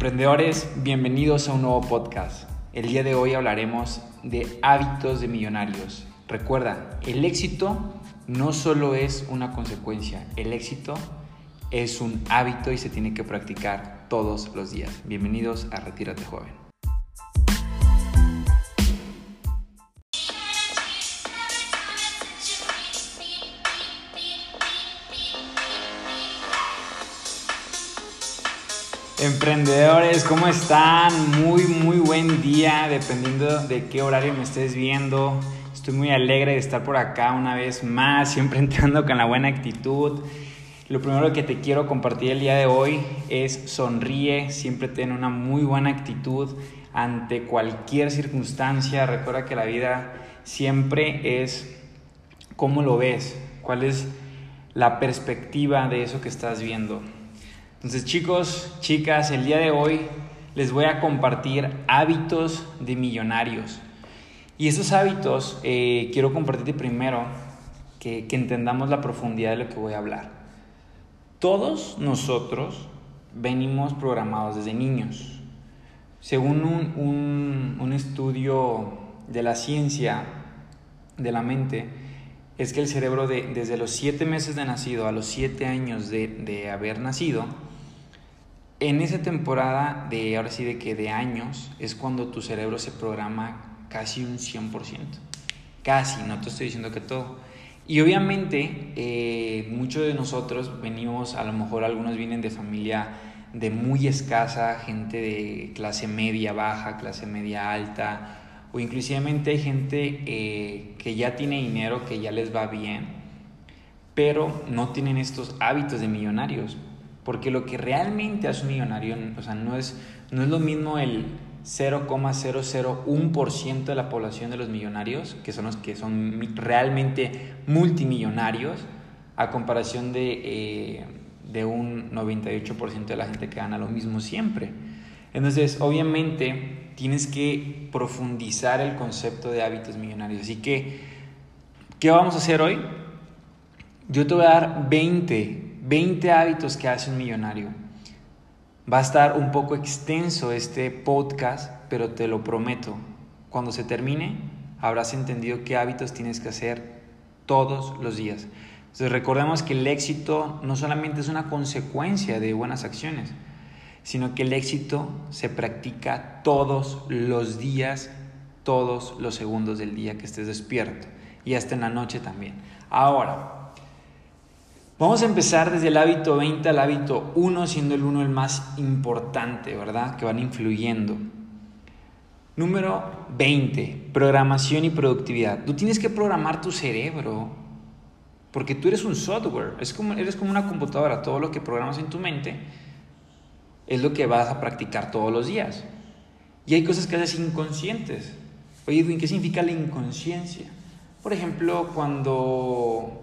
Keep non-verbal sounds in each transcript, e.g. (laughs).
Emprendedores, bienvenidos a un nuevo podcast. El día de hoy hablaremos de hábitos de millonarios. Recuerda, el éxito no solo es una consecuencia, el éxito es un hábito y se tiene que practicar todos los días. Bienvenidos a Retírate Joven. Emprendedores, ¿cómo están? Muy, muy buen día, dependiendo de qué horario me estés viendo. Estoy muy alegre de estar por acá una vez más, siempre (laughs) entrando con la buena actitud. Lo primero que te quiero compartir el día de hoy es sonríe, siempre ten una muy buena actitud ante cualquier circunstancia. Recuerda que la vida siempre es cómo lo ves, cuál es la perspectiva de eso que estás viendo. Entonces chicos, chicas, el día de hoy les voy a compartir hábitos de millonarios. Y esos hábitos eh, quiero compartirte primero que, entendamos la profundidad de lo que voy a hablar. Todos nosotros venimos programados desde niños. Según un, un, estudio de la ciencia de la mente, es que el cerebro de, desde los siete meses de nacido a los siete años de, de haber nacido, en esa temporada de, ahora sí, de que de años, es cuando tu cerebro se programa casi un 100%. Casi, no te estoy diciendo que todo. Y obviamente eh, muchos de nosotros venimos, a lo mejor algunos vienen de familia de muy escasa, gente de clase media baja, clase media alta, o inclusivamente hay gente eh, que ya tiene dinero, que ya les va bien, pero no tienen estos hábitos de millonarios. Porque lo que realmente hace un millonario, o sea, no es, no es lo mismo el 0,001% de la población de los millonarios, que son los que son realmente multimillonarios, a comparación de, eh, de un 98% de la gente que gana lo mismo siempre. Entonces, obviamente, tienes que profundizar el concepto de hábitos millonarios. Así que, ¿qué vamos a hacer hoy? Yo te voy a dar 20 20 hábitos que hace un millonario. Va a estar un poco extenso este podcast, pero te lo prometo. Cuando se termine, habrás entendido qué hábitos tienes que hacer todos los días. Entonces recordemos que el éxito no solamente es una consecuencia de buenas acciones, sino que el éxito se practica todos los días, todos los segundos del día que estés despierto y hasta en la noche también. Ahora, Vamos a empezar desde el hábito 20 al hábito 1, siendo el 1 el más importante, ¿verdad? Que van influyendo. Número 20, programación y productividad. Tú tienes que programar tu cerebro, porque tú eres un software, es como, eres como una computadora, todo lo que programas en tu mente es lo que vas a practicar todos los días. Y hay cosas que haces inconscientes. Oye, ¿qué significa la inconsciencia? Por ejemplo, cuando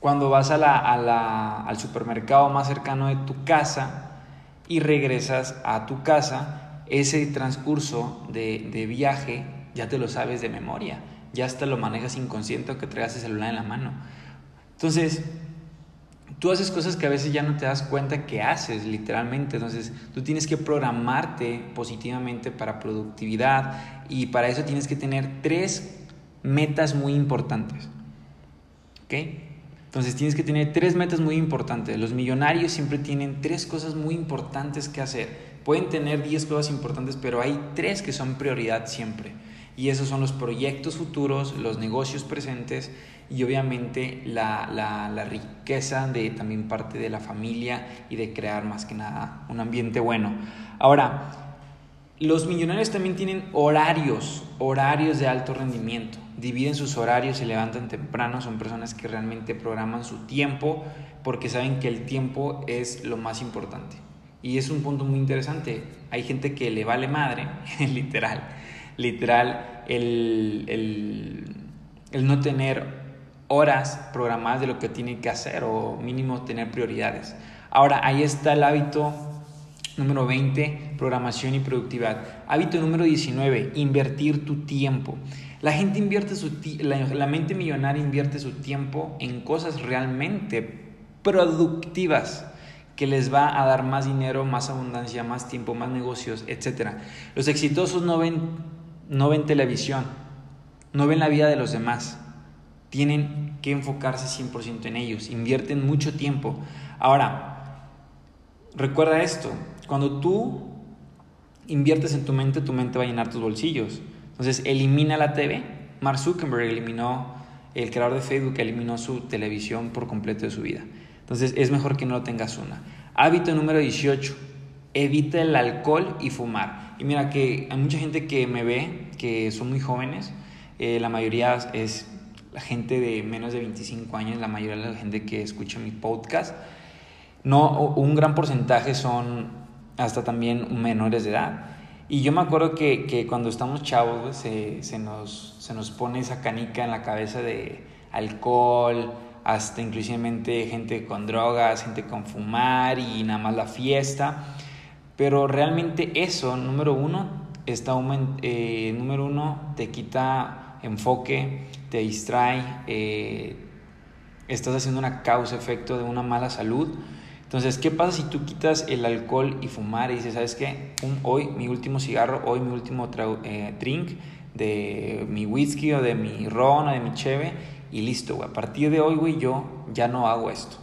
cuando vas al supermercado más cercano de tu casa y regresas a tu casa, ese transcurso de, viaje ya te lo sabes de memoria, ya hasta lo manejas inconsciente que traigas el celular en la mano. Entonces, tú haces cosas que a veces ya no te das cuenta que haces, literalmente. Entonces, tú tienes que programarte positivamente para productividad y para eso tienes que tener tres metas muy importantes. ¿Ok? Entonces tienes que tener tres metas muy importantes. Los millonarios siempre tienen tres cosas muy importantes que hacer. Pueden tener diez cosas importantes, pero hay tres que son prioridad siempre. Y esos son los proyectos futuros, los negocios presentes y obviamente la, la, riqueza de también parte de la familia y de crear más que nada un ambiente bueno. Ahora, los millonarios también tienen horarios, horarios de alto rendimiento. Dividen sus horarios, se levantan temprano, son personas que realmente programan su tiempo porque saben que el tiempo es lo más importante. Y es un punto muy interesante. Hay gente que le vale madre, (laughs) literal, literal, el, el, el no tener horas programadas de lo que tiene que hacer o mínimo tener prioridades. Ahora, ahí está el hábito Número 20, programación y productividad. Hábito número 19, invertir tu tiempo. La gente invierte su la, la mente millonaria invierte su tiempo en cosas realmente productivas que les va a dar más dinero, más abundancia, más tiempo, más negocios, etc. Los exitosos no ven, no ven televisión, no ven la vida de los demás. Tienen que enfocarse 100% en ellos, invierten mucho tiempo. Ahora, recuerda esto, cuando tú inviertes en tu mente, tu mente va a llenar tus bolsillos. Entonces, elimina la TV. Mark Zuckerberg eliminó, el creador de Facebook eliminó su televisión por completo de su vida. Entonces, es mejor que no tengas una. Hábito número 18. Evita el alcohol y fumar. Y mira que hay mucha gente que me ve, que son muy jóvenes. Eh, la mayoría es la gente de menos de 25 años, la mayoría de la gente que escucha mi podcast. No, un gran porcentaje son hasta también menores de edad. Y yo me acuerdo que, que cuando estamos chavos, se, se, nos, se nos pone esa canica en la cabeza de alcohol, hasta inclusivemente gente con drogas, gente con fumar y nada más la fiesta. Pero realmente eso, número uno, está, eh, número uno, te quita enfoque, te distrae, eh, estás haciendo una causa-efecto de una mala salud entonces, ¿qué pasa si tú quitas el alcohol y fumar y dices, ¿sabes qué? hoy mi último cigarro, hoy mi último eh, drink de mi whisky o de mi ron o de mi cheve y listo, güey. A partir de hoy, güey, yo ya no hago esto.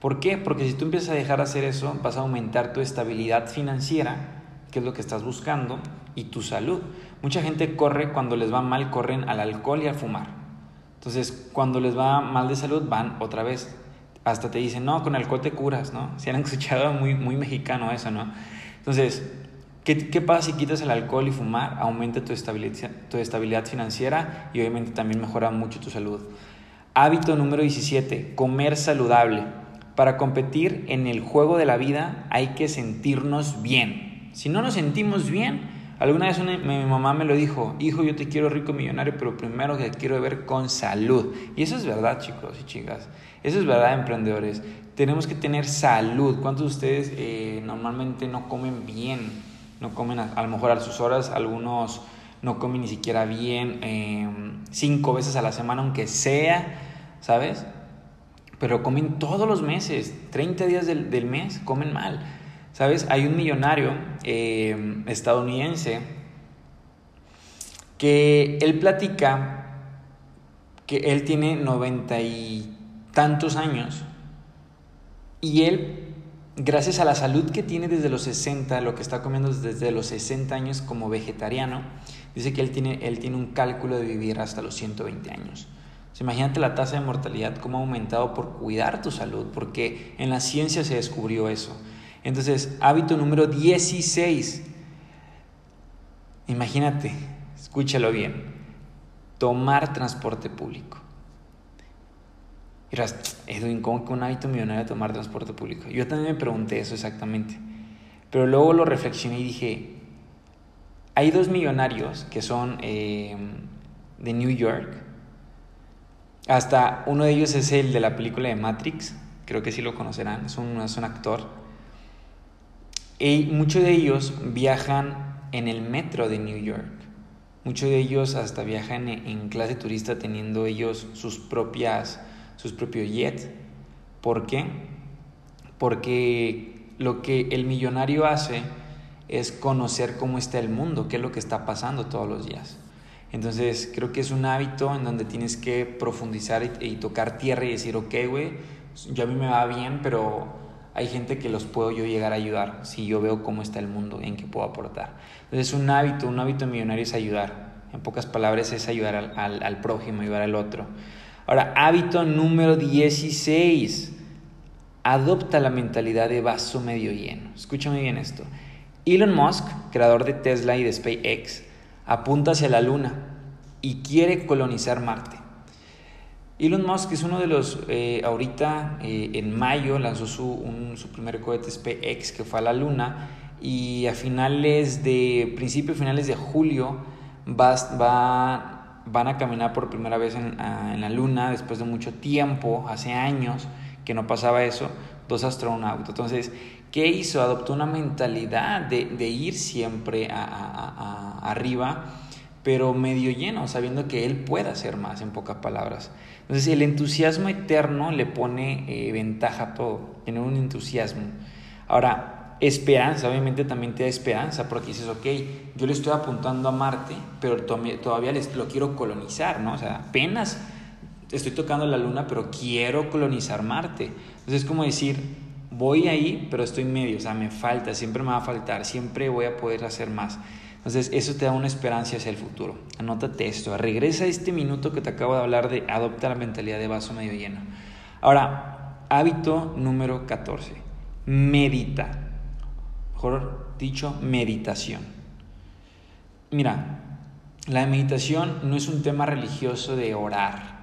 ¿Por qué? Porque si tú empiezas a dejar de hacer eso, vas a aumentar tu estabilidad financiera, que es lo que estás buscando, y tu salud. Mucha gente corre, cuando les va mal, corren al alcohol y al fumar. Entonces, cuando les va mal de salud, van otra vez hasta te dicen, no, con alcohol te curas, ¿no? (laughs) Si han escuchado muy, muy mexicano eso, ¿no? Entonces, ¿qué, ¿qué, pasa si quitas el alcohol y fumar? Aumenta tu estabilidad, tu estabilidad financiera y obviamente también mejora mucho tu salud. Hábito número 17, comer saludable. Para competir en el juego de la vida hay que sentirnos bien. Si no nos sentimos bien, alguna vez mi mamá me lo dijo, hijo, yo te quiero rico millonario, pero primero te quiero ver con salud. Y eso es verdad, chicos y chicas. Eso es verdad, emprendedores. Tenemos que tener salud. ¿Cuántos de ustedes eh, normalmente no comen bien? No comen a, lo mejor a sus horas, algunos no comen ni siquiera bien, em, cinco veces a la semana, aunque sea, ¿sabes? Pero comen todos los meses, 30 días del, del mes, comen mal. ¿Sabes? Hay un millonario eh, estadounidense que él platica que él tiene noventa y tantos años y él, gracias a la salud que tiene desde los 60, lo que está comiendo desde los 60 años como vegetariano, dice que él tiene, él tiene un cálculo de vivir hasta los 120 años. imagínate la tasa de mortalidad, cómo ha aumentado por cuidar tu salud, porque en la ciencia se descubrió eso. Entonces, hábito número 16. Imagínate, escúchalo bien. Tomar transporte público. Dirás, Edwin, ¿cómo que un hábito millonario tomar transporte público? Yo también me pregunté eso exactamente. Pero luego lo reflexioné y dije, hay dos millonarios que son eh, de New York. Hasta uno de ellos es el de la película de Matrix. Creo que sí lo conocerán. Es un, es un actor. Y muchos de ellos viajan en el metro de New York. Muchos de ellos hasta viajan en clase turista teniendo ellos sus propias sus propios jets. ¿Por qué? Porque lo que el millonario hace es conocer cómo está el mundo, qué es lo que está pasando todos los días. Entonces creo que es un hábito en donde tienes que profundizar y, y tocar tierra y decir, ok, güey, yo a mí me va bien, pero hay gente que los puedo yo llegar a ayudar si yo veo cómo está el mundo, en qué puedo aportar. Entonces un hábito, un hábito millonario es ayudar. En pocas palabras es ayudar al, al, prójimo, ayudar al otro. Ahora, hábito número 16. Adopta la mentalidad de vaso medio lleno. Escúchame bien esto. Elon Musk, creador de Tesla y de SpaceX, apunta hacia la luna y quiere colonizar Marte. Elon Musk es uno de los, eh, ahorita eh, en mayo lanzó su, su primer cohete SpaceX que fue a la Luna y a finales de, principio finales de julio va, va, van a caminar por primera vez en, la Luna después de mucho tiempo, hace años que no pasaba eso, dos astronautas. Entonces, ¿qué hizo? Adoptó una mentalidad de, ir siempre arriba pero medio lleno, sabiendo que él puede hacer más, en pocas palabras. Entonces el entusiasmo eterno le pone eh, ventaja a todo, tener un entusiasmo. Ahora, esperanza, obviamente también te da esperanza, porque dices, ok, yo le estoy apuntando a Marte, pero todavía lo quiero colonizar, ¿no? O sea, apenas estoy tocando la Luna, pero quiero colonizar Marte. Entonces es como decir, voy ahí, pero estoy medio, o sea, me falta, siempre me va a faltar, siempre voy a poder hacer más. Entonces, eso te da una esperanza hacia el futuro. Anótate esto. Regresa a este minuto que te acabo de hablar de adopta la mentalidad de vaso medio lleno. Ahora, hábito número 14. Medita. Mejor dicho, meditación. Mira, la meditación no es un tema religioso de orar.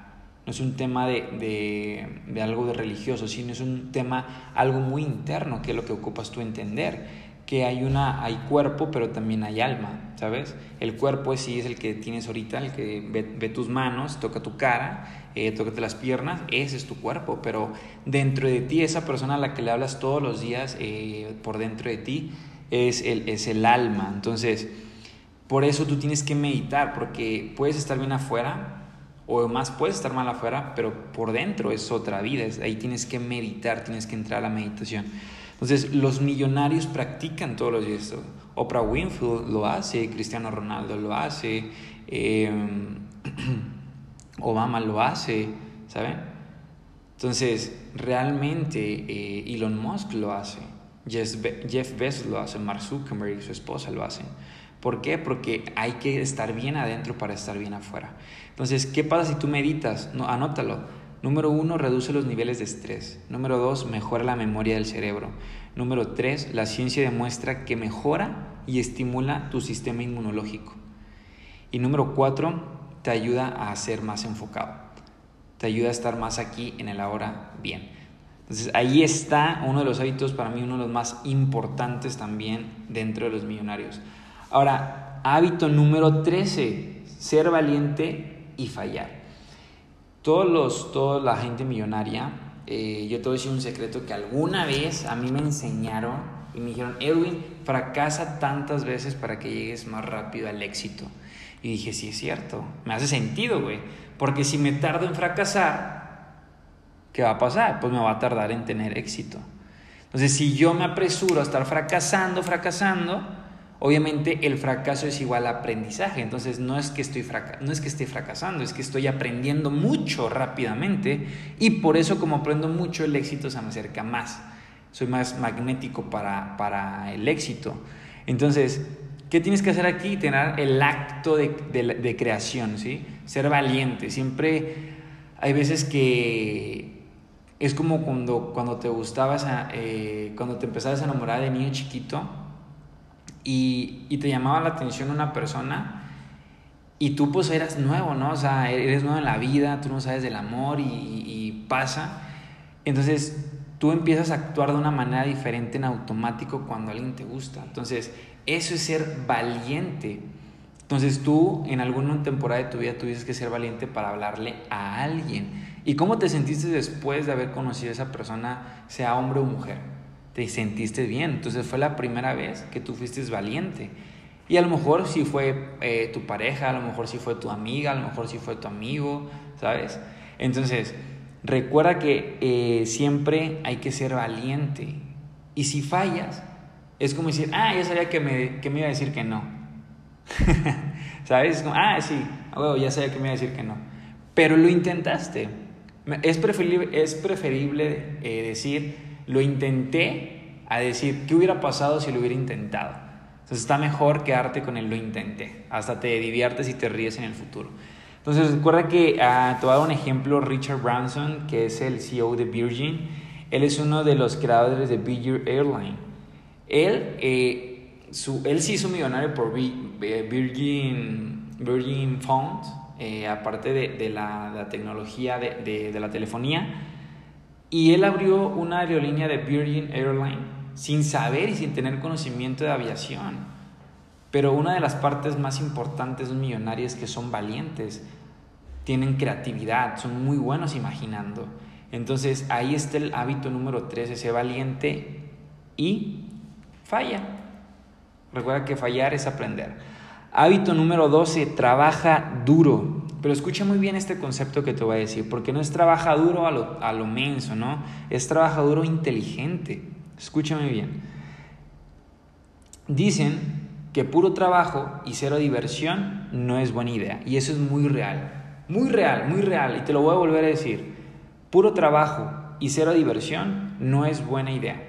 No es un tema de, de, algo religioso, sino es un tema algo muy interno, que es lo que ocupas tú entender que hay una hay cuerpo pero también hay alma sabes el cuerpo sí es el que tienes ahorita el que ve, tus manos toca tu cara eh, tócate las piernas ese es tu cuerpo pero dentro de ti esa persona a la que le hablas todos los días eh, por dentro de ti es el, es el alma. Entonces por eso tú tienes que meditar porque puedes estar bien afuera o más puedes estar mal afuera pero por dentro es otra vida ahí tienes que meditar tienes que entrar a la meditación entonces, los millonarios practican todos los días. Oprah Winfield lo hace, Cristiano Ronaldo lo hace, em, (clears throat) Obama lo hace, ¿saben? Entonces, realmente eh, Elon Musk lo hace, Jeff Bezos lo hace, Mark Zuckerberg y su esposa lo hacen. ¿Por qué? Porque hay que estar bien adentro para estar bien afuera. Entonces, ¿qué pasa si tú meditas? No, anótalo. Número uno, reduce los niveles de estrés. Número dos, mejora la memoria del cerebro. Número tres, la ciencia demuestra que mejora y estimula tu sistema inmunológico. Y número cuatro, te ayuda a ser más enfocado. Te ayuda a estar más aquí en el ahora bien. Entonces ahí está uno de los hábitos, para mí uno de los más importantes también dentro de los millonarios. Ahora, hábito número 13, ser valiente y fallar. Todos los, toda la gente millonaria, eh, yo te voy a decir un secreto que alguna vez a mí me enseñaron y me dijeron, Edwin, fracasa tantas veces para que llegues más rápido al éxito. Y dije, sí es cierto, me hace sentido, güey, porque si me tardo en fracasar, ¿qué va a pasar? Pues me va a tardar en tener éxito. Entonces, si yo me apresuro a estar fracasando, fracasando, Obviamente el fracaso es igual a aprendizaje, entonces no es, que estoy no es que esté fracasando, es que estoy aprendiendo mucho rápidamente y por eso como aprendo mucho el éxito se me acerca más, soy más magnético para, para el éxito. Entonces, ¿qué tienes que hacer aquí? Tener el acto de, de, creación, ¿sí? Ser valiente, siempre hay veces que es como cuando, cuando te gustabas, eh, cuando te empezabas a enamorar de niño chiquito, y, y te llamaba la atención una persona y tú pues eras nuevo, ¿no? O sea, eres nuevo en la vida, tú no sabes del amor y, y, pasa. Entonces tú empiezas a actuar de una manera diferente en automático cuando alguien te gusta. Entonces eso es ser valiente. Entonces tú en alguna temporada de tu vida tuviste que ser valiente para hablarle a alguien. ¿Y cómo te sentiste después de haber conocido a esa persona, sea hombre o mujer? Te sentiste bien. Entonces fue la primera vez que tú fuiste valiente. Y a lo mejor si fue eh, tu pareja, a lo mejor si fue tu amiga, a lo mejor si fue tu amigo, ¿sabes? Entonces, recuerda que eh, siempre hay que ser valiente. Y si fallas, es como decir, ah, ya sabía que me, que me iba a decir que no. (laughs) ¿Sabes? Como, ah, sí, ya sabía que me iba a decir que no. Pero lo intentaste. Es preferible, es preferible eh, decir, lo intenté a decir, ¿qué hubiera pasado si lo hubiera intentado? Entonces está mejor quedarte con el lo intenté, hasta te diviertes y te ríes en el futuro. Entonces recuerda que, uh, te voy a dar un ejemplo, Richard Branson, que es el CEO de Virgin, él es uno de los creadores de Virgin Airline. Él, eh, su, él se hizo millonario por eh, Virgin, Virgin Fund, eh, aparte de, de, la, la, tecnología de, de la telefonía, y él abrió una aerolínea de Virgin Airline sin saber y sin tener conocimiento de aviación. Pero una de las partes más importantes de un millonario que son valientes, tienen creatividad, son muy buenos imaginando. Entonces ahí está el hábito número 13, ser valiente y falla. Recuerda que fallar es aprender. Hábito número 12, trabaja duro. Pero escucha muy bien este concepto que te voy a decir, porque no es trabaja duro a lo, a lo menso, ¿no? Es trabaja duro inteligente. Escúchame bien. Dicen que puro trabajo y cero diversión no es buena idea. Y eso es muy real. Muy real, muy real. Y te lo voy a volver a decir. Puro trabajo y cero diversión no es buena idea.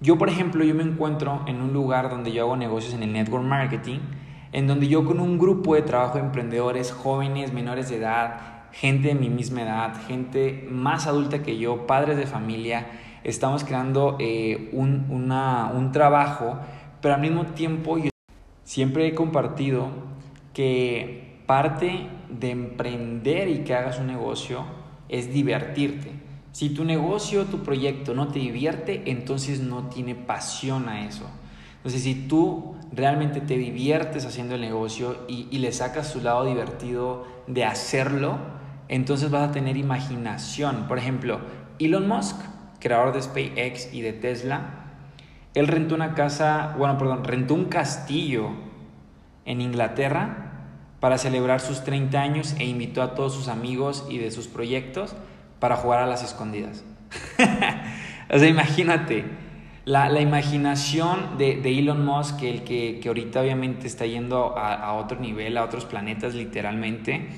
Yo, por ejemplo, yo me encuentro en un lugar donde yo hago negocios en el network marketing, en donde yo con un grupo de trabajo de emprendedores, jóvenes, menores de edad, gente de mi misma edad, gente más adulta que yo, padres de familia, estamos creando eh, un, un trabajo pero al mismo tiempo yo siempre he compartido que parte de emprender y que hagas un negocio es divertirte. Si tu negocio, tu proyecto no te divierte, entonces no tiene pasión a eso. Entonces, si tú realmente te diviertes haciendo el negocio y, y, le sacas su lado divertido de hacerlo, entonces vas a tener imaginación. Por ejemplo, Elon Musk, creador de SpaceX y de Tesla, él rentó una casa, bueno, perdón, rentó un castillo en Inglaterra para celebrar sus 30 años e invitó a todos sus amigos y de sus proyectos para jugar a las escondidas. (laughs) o sea, imagínate, la, imaginación de, Elon Musk, el que, que, ahorita obviamente está yendo a, otro nivel, a otros planetas literalmente,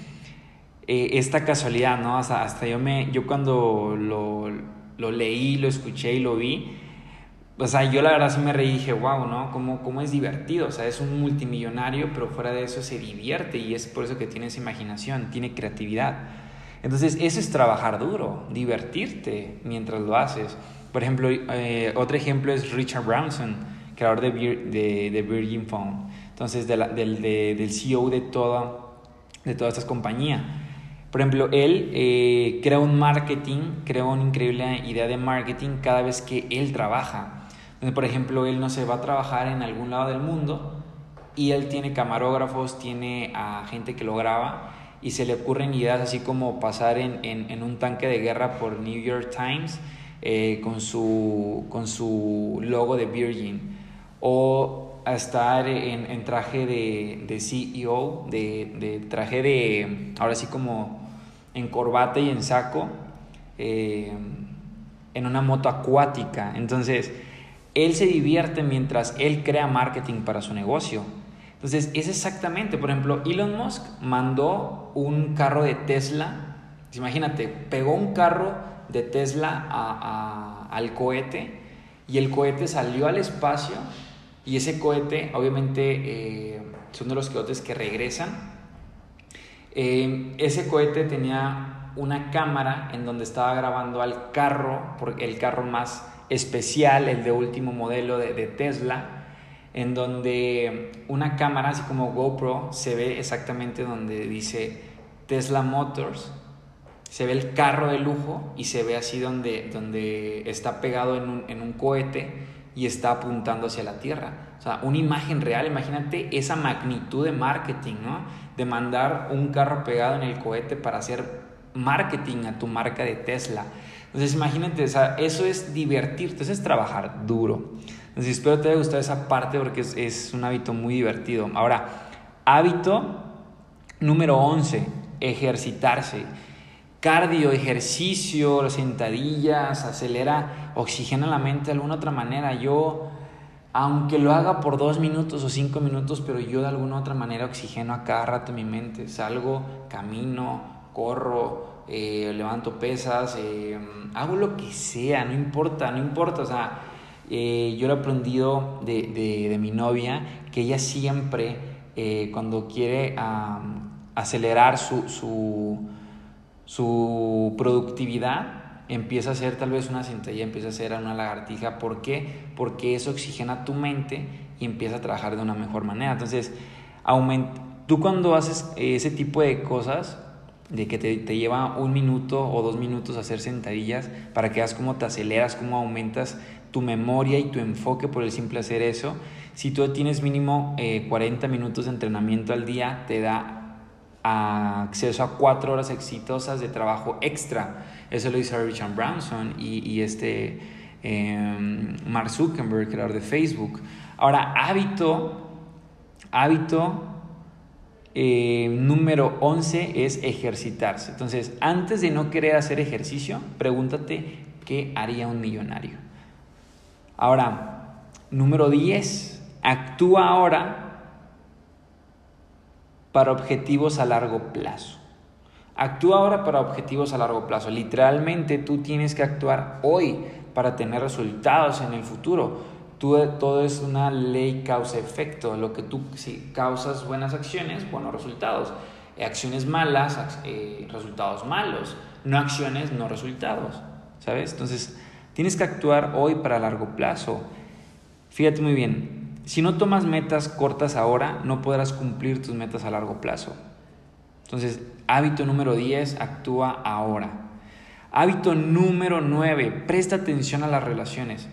eh, esta casualidad, ¿no? Hasta, hasta, yo, me, yo cuando lo, lo leí, lo escuché y lo vi, o sea, yo la verdad sí me reí y dije, wow, ¿no? ¿Cómo, ¿Cómo es divertido? O sea, es un multimillonario, pero fuera de eso se divierte y es por eso que tiene esa imaginación, tiene creatividad. Entonces, eso es trabajar duro, divertirte mientras lo haces. Por ejemplo, eh, otro ejemplo es Richard Branson, creador de, Virgin Phone. Entonces, de del, CEO de toda, de toda esta compañía. Por ejemplo, él eh, crea un marketing, crea una increíble idea de marketing cada vez que él trabaja por ejemplo, él no se va a trabajar en algún lado del mundo y él tiene camarógrafos, tiene a gente que lo graba y se le ocurren ideas así como pasar en, un tanque de guerra por New York Times eh, con, su, con su logo de Virgin o estar en, traje de, CEO, de, traje de, ahora sí como en corbata y en saco, eh, en una moto acuática. Entonces, él se divierte mientras él crea marketing para su negocio. Entonces, es exactamente, por ejemplo, Elon Musk mandó un carro de Tesla, imagínate, pegó un carro de Tesla al cohete y el cohete salió al espacio y ese cohete, obviamente, eh, son de los cohetes que regresan. Eh, ese cohete tenía una cámara en donde estaba grabando al carro, el carro más especial, el de último modelo de, Tesla, en donde una cámara, así como GoPro, se ve exactamente donde dice Tesla Motors, se ve el carro de lujo y se ve así donde, donde está pegado en un, en un cohete y está apuntando hacia la Tierra. O sea, una imagen real, imagínate esa magnitud de marketing, ¿no? De mandar un carro pegado en el cohete para hacer marketing a tu marca de Tesla. Entonces imagínate, eso es divertirte, eso es trabajar duro. Entonces espero te haya gustado esa parte porque es, un hábito muy divertido. Ahora, hábito número 11, ejercitarse. Cardio, ejercicio, sentadillas, acelera, oxigena la mente de alguna otra manera. Yo, aunque lo haga por dos minutos o cinco minutos, pero yo de alguna otra manera oxigeno a cada rato mi mente. Salgo, camino, corro, eh, levanto pesas, eh, hago lo que sea, no importa, no importa, o sea, eh, yo lo he aprendido de, mi novia, que ella siempre, cuando quiere acelerar su, su, productividad, empieza a hacer tal vez una sentadilla, empieza a hacer una lagartija. ¿Por qué? Porque eso oxigena tu mente y empieza a trabajar de una mejor manera. Entonces, tú cuando haces ese tipo de cosas, de que te, te, lleva un minuto o dos minutos hacer sentadillas para que veas cómo te aceleras, cómo aumentas tu memoria y tu enfoque por el simple hacer eso. Si tú tienes mínimo 40 eh, minutos de entrenamiento al día, te da acceso a cuatro horas exitosas de trabajo extra. Eso lo dice Richard Branson y, y este eh, Mark Zuckerberg, creador de Facebook. Ahora, hábito Hábito eh, número 11 es ejercitarse. Entonces, antes de no querer hacer ejercicio, pregúntate qué haría un millonario. Ahora, número 10, actúa ahora para objetivos a largo plazo. Actúa ahora para objetivos a largo plazo. Literalmente tú tienes que actuar hoy para tener resultados en el futuro todo es una ley causa-efecto. Lo que tú, si causas buenas acciones, buenos resultados. Acciones malas, eh, resultados malos. No acciones, no resultados. ¿Sabes? Entonces, tienes que actuar hoy para largo plazo. Fíjate muy bien, si no tomas metas cortas ahora, no podrás cumplir tus metas a largo plazo. Entonces, hábito número 10, actúa ahora. Hábito número 9, presta atención a las relaciones.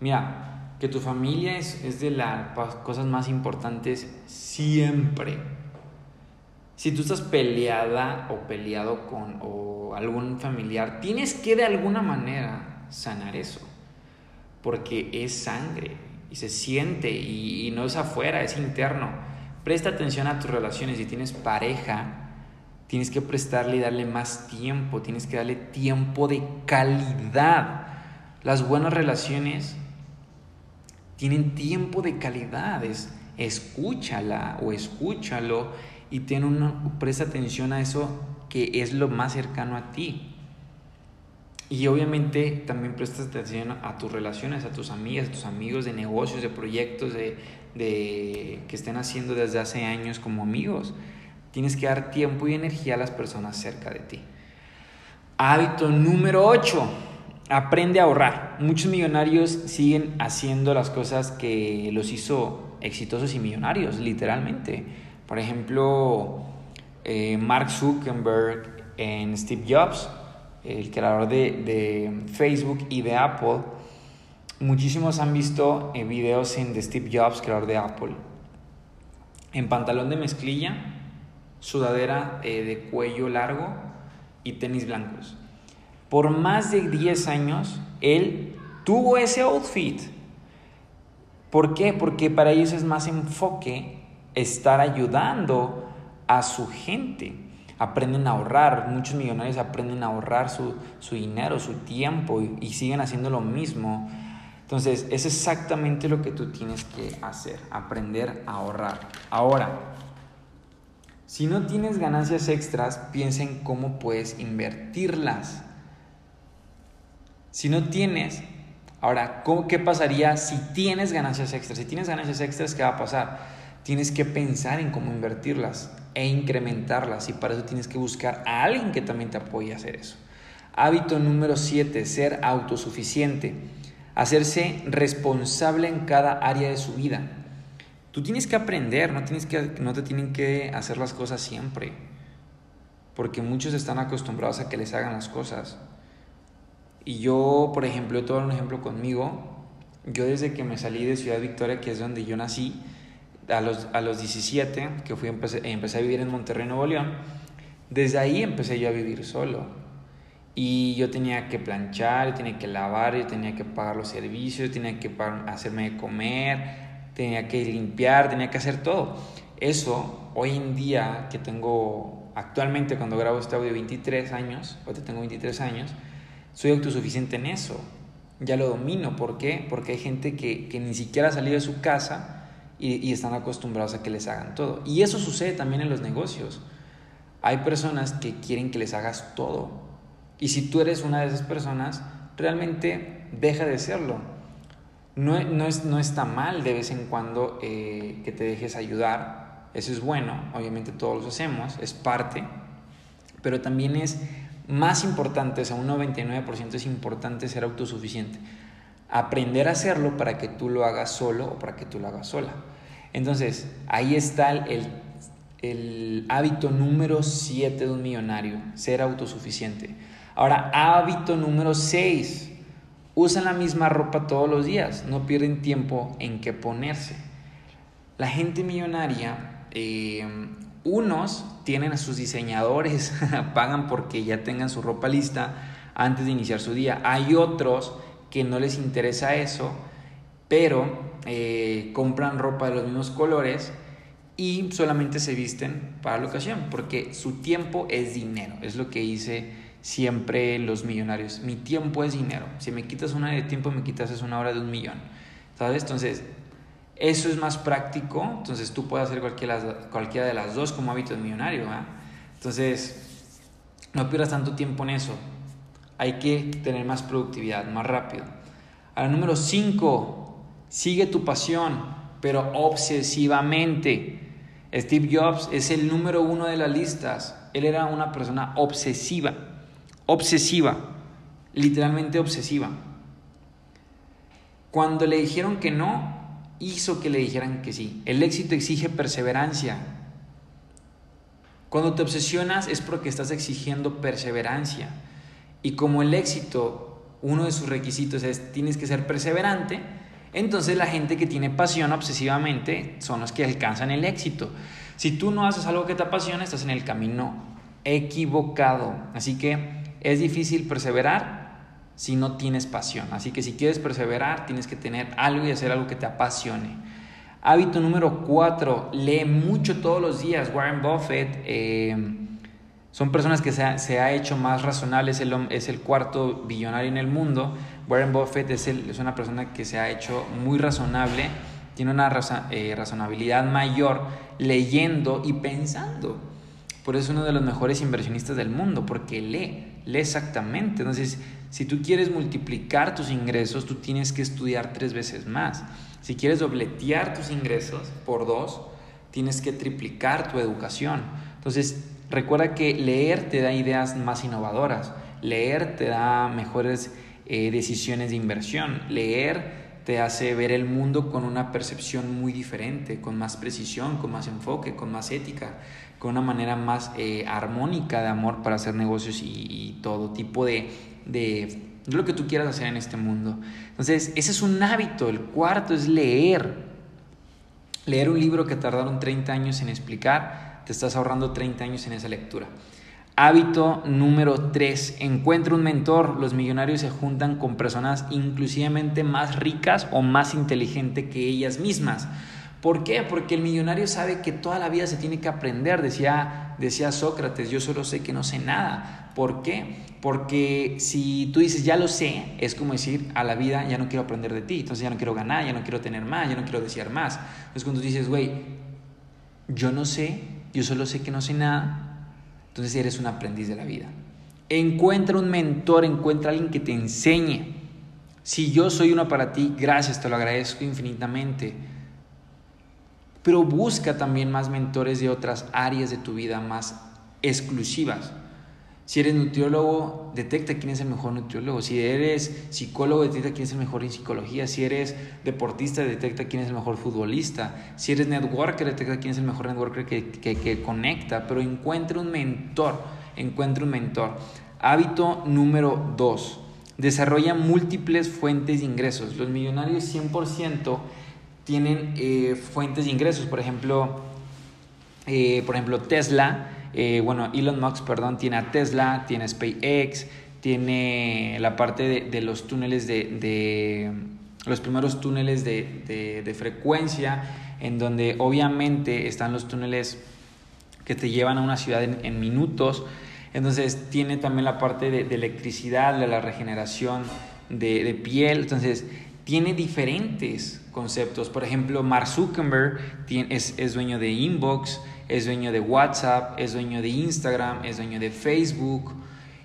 Mira, que tu familia es, de las cosas más importantes siempre. Si tú estás peleada o peleado con algún familiar, tienes que de alguna manera sanar eso. Porque es sangre y se siente y, no es afuera, es interno. Presta atención a tus relaciones. Si tienes pareja, tienes que prestarle y darle más tiempo. Tienes que darle tiempo de calidad. Las buenas relaciones tienen tiempo de calidad, escúchala o escúchalo y ten una, presta atención a eso que es lo más cercano a ti. Y obviamente también prestas atención a tus relaciones, a tus amigas, a tus amigos de negocios, de proyectos de, de, que estén haciendo desde hace años como amigos. Tienes que dar tiempo y energía a las personas cerca de ti. Hábito número 8 Aprende a ahorrar. Muchos millonarios siguen haciendo las cosas que los hizo exitosos y millonarios, literalmente. Por ejemplo, eh, Mark Zuckerberg en Steve Jobs, el creador de, Facebook y de Apple. Muchísimos han visto eh, videos en de Steve Jobs, creador de Apple, en pantalón de mezclilla, sudadera eh, de cuello largo y tenis blancos por más de 10 años, él tuvo ese outfit. ¿Por qué? Porque para ellos es más enfoque estar ayudando a su gente. Aprenden a ahorrar, muchos millonarios aprenden a ahorrar su, dinero, su tiempo y, y siguen haciendo lo mismo. Entonces, es exactamente lo que tú tienes que hacer, aprender a ahorrar. Ahora, si no tienes ganancias extras, piensa en cómo puedes invertirlas. Si no tienes, ahora, ¿qué pasaría si tienes ganancias extras? Si tienes ganancias extras, ¿qué va a pasar? Tienes que pensar en cómo invertirlas e incrementarlas y para eso tienes que buscar a alguien que también te apoye a hacer eso. Hábito número 7, ser autosuficiente. Hacerse responsable en cada área de su vida. Tú tienes que aprender, no, tienes que, no te tienen que hacer las cosas siempre. Porque muchos están acostumbrados a que les hagan las cosas. Y yo, por ejemplo, todo un ejemplo conmigo. Yo desde que me salí de Ciudad Victoria, que es donde yo nací, a los, a los 17, que fui, empecé, empecé a vivir en Monterrey, Nuevo León, desde ahí empecé yo a vivir solo. Y yo tenía que planchar, yo tenía que lavar, yo tenía que pagar los servicios, tenía que hacerme comer, tenía que limpiar, tenía que hacer todo. Eso, hoy en día, que tengo actualmente, cuando grabo este audio, 23 años, ahorita tengo 23 años, soy autosuficiente en eso. Ya lo domino. ¿Por qué? Porque hay gente que, ni siquiera ha salido de su casa y, están acostumbrados a que les hagan todo. Y eso sucede también en los negocios. Hay personas que quieren que les hagas todo. Y si tú eres una de esas personas, realmente deja de serlo. No, no, es, no está mal de vez en cuando eh, que te dejes ayudar. Eso es bueno, obviamente todos lo hacemos, es parte. Pero también es más importante, o sea, un 99% es importante ser autosuficiente. Aprender a hacerlo para que tú lo hagas solo o para que tú lo hagas sola. Entonces, ahí está el, hábito número 7 de un millonario, ser autosuficiente. Ahora, hábito número 6, usan la misma ropa todos los días, no pierden tiempo en qué ponerse. La gente millonaria eh, unos tienen a sus diseñadores, (laughs) pagan porque ya tengan su ropa lista antes de iniciar su día. Hay otros que no les interesa eso, pero eh, compran ropa de los mismos colores y solamente se visten para la ocasión, porque su tiempo es dinero, es lo que dice siempre los millonarios. Mi tiempo es dinero. Si me quitas una hora de tiempo, me quitas una hora de un millón. ¿Sabes? Entonces, eso es más práctico. Entonces, tú puedes hacer cualquiera, de las dos como hábito millonario. Entonces, no pierdas tanto tiempo en eso. Hay que tener más productividad, más rápido. Ahora, número 5, sigue tu pasión, pero obsesivamente. Steve Jobs es el número uno de las listas. Él era una persona obsesiva, obsesiva, literalmente obsesiva. Cuando le dijeron que no, hizo que le dijeran que sí. El éxito exige perseverancia. Cuando te obsesionas es porque estás exigiendo perseverancia. Y como el éxito, uno de sus requisitos es tienes que ser perseverante, entonces la gente que tiene pasión obsesivamente son los que alcanzan el éxito. Si tú no haces algo que te apasiona, estás en el camino equivocado. Así que es difícil perseverar si no tienes pasión. Así que si quieres perseverar, tienes que tener algo y hacer algo que te apasione. Hábito número cuatro, lee mucho todos los días. Warren Buffett eh, son personas que se ha, hecho más razonable, es el, es el cuarto billonario en el mundo. Warren Buffett es, es una persona que se ha hecho muy razonable, tiene una eh, razonabilidad mayor leyendo y pensando. Por eso es uno de los mejores inversionistas del mundo, porque lee, lee exactamente. Entonces, si tú quieres multiplicar tus ingresos, tú tienes que estudiar tres veces más. Si quieres dobletear tus ingresos por dos, tienes que triplicar tu educación. Entonces, recuerda que leer te da ideas más innovadoras, leer te da mejores eh, decisiones de inversión. Leer te hace ver el mundo con una percepción muy diferente, con más precisión, con más enfoque, con más ética, con una manera más eh, armónica de amor para hacer negocios y, todo tipo de, de, lo que tú quieras hacer en este mundo. Entonces, ese es un hábito. El cuarto es leer. Leer un libro que tardaron 30 años en explicar, te estás ahorrando 30 años en esa lectura. Hábito número 3. Encuentra un mentor. Los millonarios se juntan con personas inclusivamente más ricas o más inteligentes que ellas mismas. ¿Por qué? Porque el millonario sabe que toda la vida se tiene que aprender. Decía, decía Sócrates, yo solo sé que no sé nada. ¿Por qué? Porque si tú dices, ya lo sé, es como decir a la vida, ya no quiero aprender de ti. Entonces ya no quiero ganar, ya no quiero tener más, ya no quiero desear más. Entonces cuando dices, güey, yo no sé, yo solo sé que no sé nada, entonces eres un aprendiz de la vida. Encuentra un mentor, encuentra alguien que te enseñe. Si yo soy uno para ti, gracias, te lo agradezco infinitamente. Pero busca también más mentores de otras áreas de tu vida más exclusivas. Si eres nutriólogo, detecta quién es el mejor nutriólogo. Si eres psicólogo, detecta quién es el mejor en psicología. Si eres deportista, detecta quién es el mejor futbolista. Si eres networker, detecta quién es el mejor networker que, que, conecta. Pero encuentra un mentor. Encuentra un mentor. Hábito número dos. Desarrolla múltiples fuentes de ingresos. Los millonarios 100% tienen eh, fuentes de ingresos. Por ejemplo, eh, por ejemplo Tesla eh, bueno, Elon Musk, perdón, tiene a Tesla, tiene a SpaceX, tiene la parte de, los túneles de, los primeros túneles de, frecuencia, en donde obviamente están los túneles que te llevan a una ciudad en, minutos. Entonces tiene también la parte de, electricidad, de la regeneración de, piel. Entonces tiene diferentes conceptos. Por ejemplo, Mark Zuckerberg es, es dueño de Inbox es dueño de WhatsApp, es dueño de Instagram, es dueño de Facebook,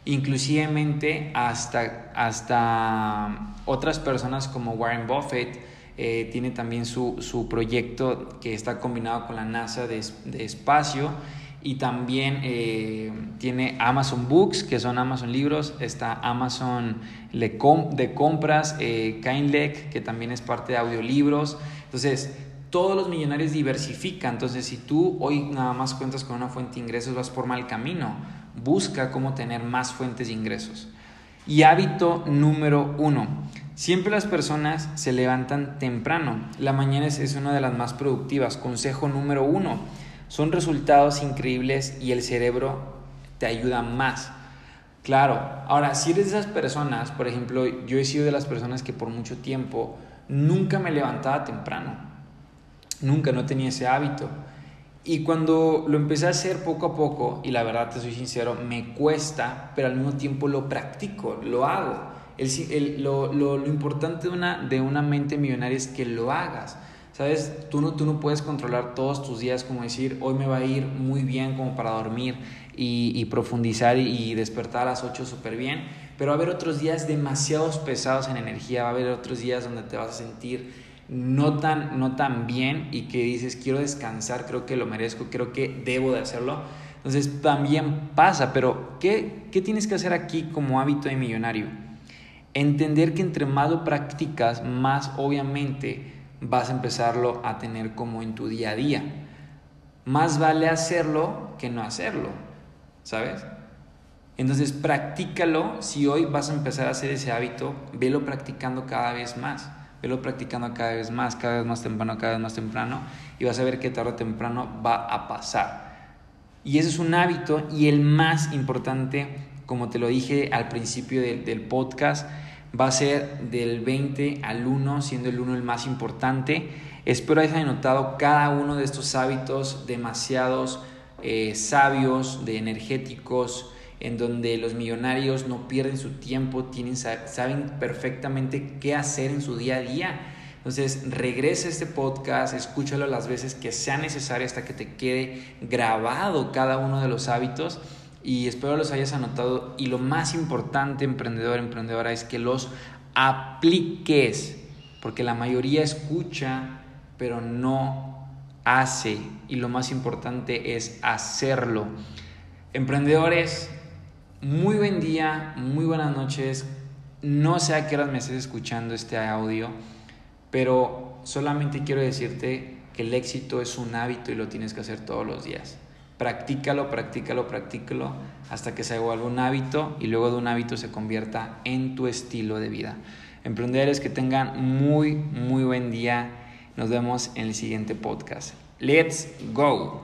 inclusivemente hasta, hasta otras personas como Warren Buffett. Eh, tiene también su, su, proyecto que está combinado con la NASA de, de espacio y también eh, tiene Amazon Books, que son Amazon Libros, está Amazon de compras, eh, que también es parte de audiolibros. Entonces, todos los millonarios diversifican. Entonces, si tú hoy nada más cuentas con una fuente de ingresos, vas por mal camino. Busca cómo tener más fuentes de ingresos. Y hábito número uno. Siempre las personas se levantan temprano. La mañana es una de las más productivas. Consejo número uno. Son resultados increíbles y el cerebro te ayuda más. Claro, ahora, si eres de esas personas, por ejemplo, yo he sido de las personas que por mucho tiempo nunca me levantaba temprano. Nunca, no tenía ese hábito. Y cuando lo empecé a hacer poco a poco, y la verdad te soy sincero, me cuesta, pero al mismo tiempo lo practico, lo hago. El, lo, lo, lo, importante de una, de una mente millonaria es que lo hagas. ¿Sabes? Tú no, tú no puedes controlar todos tus días como decir, hoy me va a ir muy bien como para dormir y, y profundizar y, despertar a las 8 súper bien, pero va a haber otros días demasiados pesados en energía, va a haber otros días donde te vas a sentir no tan, no tan bien y que dices, quiero descansar, creo que lo merezco, creo que debo de hacerlo. Entonces también pasa, pero ¿qué, qué tienes que hacer aquí como hábito de millonario? Entender que entre más lo practicas, más obviamente vas a empezarlo a tener como en tu día a día. Más vale hacerlo que no hacerlo, ¿sabes? Entonces practícalo, si hoy vas a empezar a hacer ese hábito, velo practicando cada vez más velo practicando cada vez más, cada vez más temprano, cada vez más temprano, y vas a ver que tarde o temprano va a pasar. Y ese es un hábito y el más importante, como te lo dije al principio del podcast, va a ser del 20 al 1, siendo el 1 el más importante. Espero hayas notado cada uno de estos hábitos demasiados eh, sabios, de energéticos, en donde los millonarios no pierden su tiempo, tienen, saben perfectamente qué hacer en su día a día. Entonces, regresa este podcast, escúchalo las veces que sea necesario hasta que te quede grabado cada uno de los hábitos y espero los hayas anotado. Y lo más importante, emprendedor, emprendedora, es que los apliques, porque la mayoría escucha, pero no hace. Y lo más importante es hacerlo. Emprendedores, muy buen día, muy buenas noches. No sé a qué horas me estés escuchando este audio, pero solamente quiero decirte que el éxito es un hábito y lo tienes que hacer todos los días. Practícalo, practícalo, practícalo hasta que se haga un hábito y luego de un hábito se convierta en tu estilo de vida. Emprendedores que tengan muy, muy buen día. Nos vemos en el siguiente podcast. Let's go.